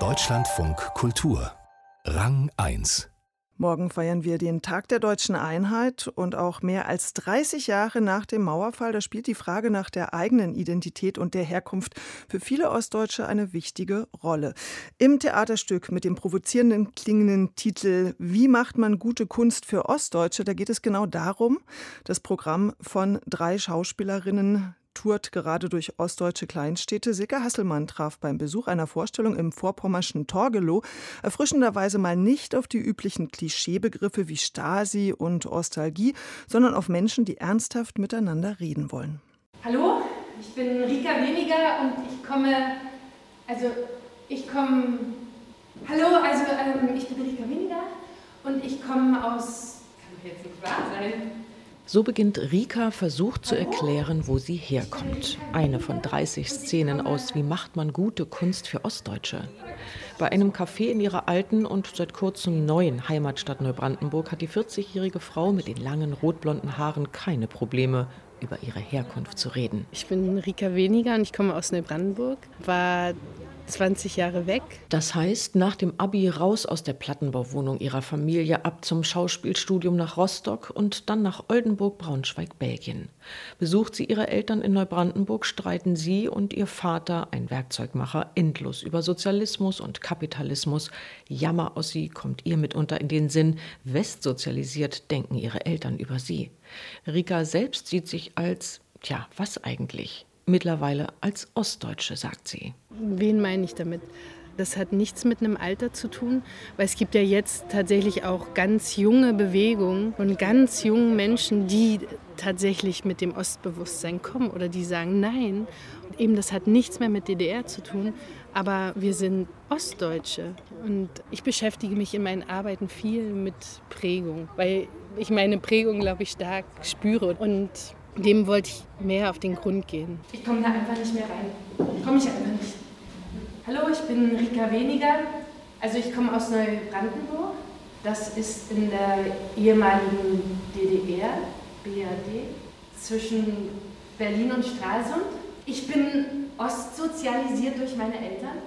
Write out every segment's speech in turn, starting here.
Deutschlandfunk Kultur Rang 1 Morgen feiern wir den Tag der deutschen Einheit und auch mehr als 30 Jahre nach dem Mauerfall, da spielt die Frage nach der eigenen Identität und der Herkunft für viele Ostdeutsche eine wichtige Rolle. Im Theaterstück mit dem provozierenden klingenden Titel Wie macht man gute Kunst für Ostdeutsche, da geht es genau darum, das Programm von drei Schauspielerinnen tourt gerade durch ostdeutsche Kleinstädte. Sicke Hasselmann traf beim Besuch einer Vorstellung im vorpommerschen Torgelow erfrischenderweise mal nicht auf die üblichen Klischeebegriffe wie Stasi und Ostalgie, sondern auf Menschen, die ernsthaft miteinander reden wollen. Hallo, ich bin Rika Weniger und ich komme, also ich komme, hallo, also ähm, ich bin Rika Weniger und ich komme aus, kann doch jetzt nicht wahr sein, so beginnt Rika versucht zu erklären, wo sie herkommt. Eine von 30 Szenen aus Wie macht man gute Kunst für Ostdeutsche. Bei einem Café in ihrer alten und seit kurzem neuen Heimatstadt Neubrandenburg hat die 40-jährige Frau mit den langen rotblonden Haaren keine Probleme, über ihre Herkunft zu reden. Ich bin Rika Weniger und ich komme aus Neubrandenburg, war 20 Jahre weg. Das heißt, nach dem Abi raus aus der Plattenbauwohnung ihrer Familie ab zum Schauspielstudium nach Rostock und dann nach Oldenburg, Braunschweig, Belgien. Besucht sie ihre Eltern in Neubrandenburg, streiten sie und ihr Vater, ein Werkzeugmacher, endlos über Sozialismus und Kapitalismus. Jammer aus sie kommt ihr mitunter in den Sinn. Westsozialisiert denken ihre Eltern über sie. Rika selbst sieht sich als, tja, was eigentlich? Mittlerweile als Ostdeutsche, sagt sie. Wen meine ich damit? Das hat nichts mit einem Alter zu tun, weil es gibt ja jetzt tatsächlich auch ganz junge Bewegungen von ganz jungen Menschen, die tatsächlich mit dem Ostbewusstsein kommen oder die sagen Nein. Und eben das hat nichts mehr mit DDR zu tun, aber wir sind Ostdeutsche und ich beschäftige mich in meinen Arbeiten viel mit Prägung, weil ich meine Prägung, glaube ich, stark spüre und dem wollte ich mehr auf den Grund gehen. Ich komme da einfach nicht mehr rein. Komme ich einfach nicht. Hallo, ich bin Rika Weniger. Also ich komme aus Neubrandenburg. Das ist in der ehemaligen DDR, BRD, zwischen Berlin und Stralsund. Ich bin ostsozialisiert durch meine Eltern,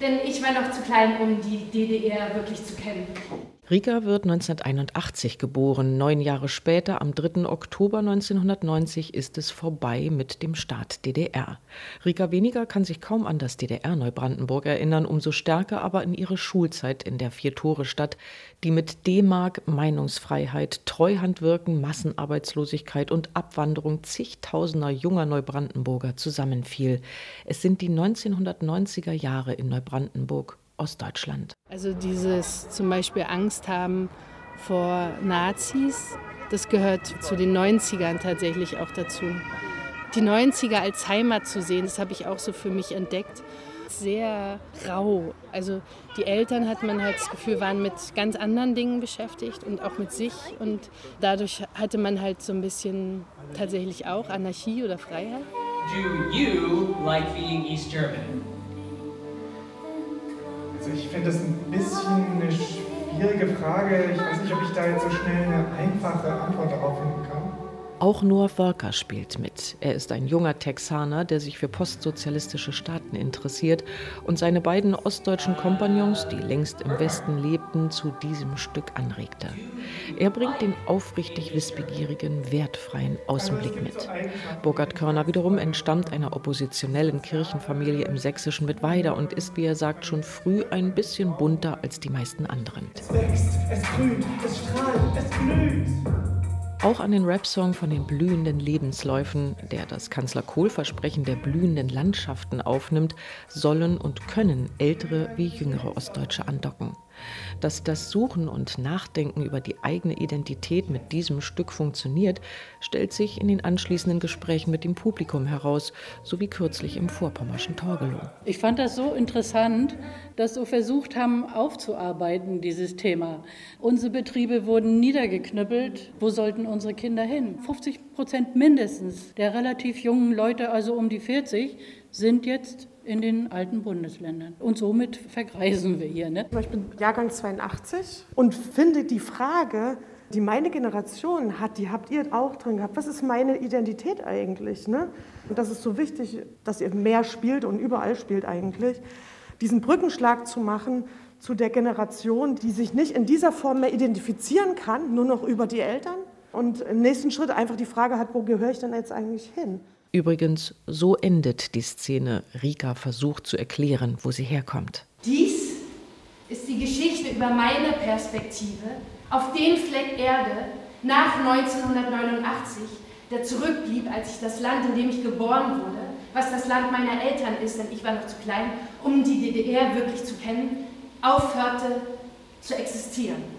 denn ich war noch zu klein, um die DDR wirklich zu kennen. Rika wird 1981 geboren. Neun Jahre später, am 3. Oktober 1990, ist es vorbei mit dem Staat DDR. Rika Weniger kann sich kaum an das DDR-Neubrandenburg erinnern, umso stärker aber in ihre Schulzeit in der Vier-Tore-Stadt, die mit D-Mark, Meinungsfreiheit, Treuhandwirken, Massenarbeitslosigkeit und Abwanderung zigtausender junger Neubrandenburger zusammenfiel. Es sind die 1990er Jahre in Neubrandenburg Ostdeutschland. Also dieses zum Beispiel Angst haben vor Nazis, das gehört zu den 90ern tatsächlich auch dazu. Die 90er als Heimat zu sehen, das habe ich auch so für mich entdeckt. Sehr rau. Also die Eltern hat man halt das Gefühl, waren mit ganz anderen Dingen beschäftigt und auch mit sich. Und dadurch hatte man halt so ein bisschen tatsächlich auch Anarchie oder Freiheit. Do you like being East German? Also ich finde das ein bisschen eine schwierige Frage. Ich weiß nicht, ob ich da jetzt so schnell eine einfache Antwort darauf finden kann. Auch Noah Volker spielt mit. Er ist ein junger Texaner, der sich für postsozialistische Staaten interessiert und seine beiden ostdeutschen Kompagnons, die längst im Westen lebten, zu diesem Stück anregte. Er bringt den aufrichtig wissbegierigen, wertfreien Außenblick mit. Burkhard Körner wiederum entstammt einer oppositionellen Kirchenfamilie im sächsischen Mittweida und ist, wie er sagt, schon früh ein bisschen bunter als die meisten anderen. Es wächst, es grünt, es strahlt, es blüht. Auch an den Rap-Song von den blühenden Lebensläufen, der das Kanzler Kohl-Versprechen der blühenden Landschaften aufnimmt, sollen und können ältere wie jüngere Ostdeutsche andocken. Dass das Suchen und Nachdenken über die eigene Identität mit diesem Stück funktioniert, stellt sich in den anschließenden Gesprächen mit dem Publikum heraus, so wie kürzlich im vorpommerschen Torgelow. Ich fand das so interessant, dass so versucht haben, aufzuarbeiten, dieses Thema. Unsere Betriebe wurden niedergeknüppelt. Wo sollten unsere Kinder hin? 50 Prozent mindestens der relativ jungen Leute, also um die 40, sind jetzt in den alten Bundesländern. Und somit vergreisen wir hier. Ne? Ich bin Jahrgang 82 und finde die Frage, die meine Generation hat, die habt ihr auch drin gehabt. Was ist meine Identität eigentlich? Ne? Und das ist so wichtig, dass ihr mehr spielt und überall spielt eigentlich. Diesen Brückenschlag zu machen zu der Generation, die sich nicht in dieser Form mehr identifizieren kann, nur noch über die Eltern. Und im nächsten Schritt einfach die Frage hat, wo gehöre ich denn jetzt eigentlich hin? Übrigens, so endet die Szene. Rika versucht zu erklären, wo sie herkommt. Dies ist die Geschichte über meine Perspektive auf den Fleck Erde nach 1989, der zurückblieb, als ich das Land, in dem ich geboren wurde, was das Land meiner Eltern ist, denn ich war noch zu klein, um die DDR wirklich zu kennen, aufhörte zu existieren.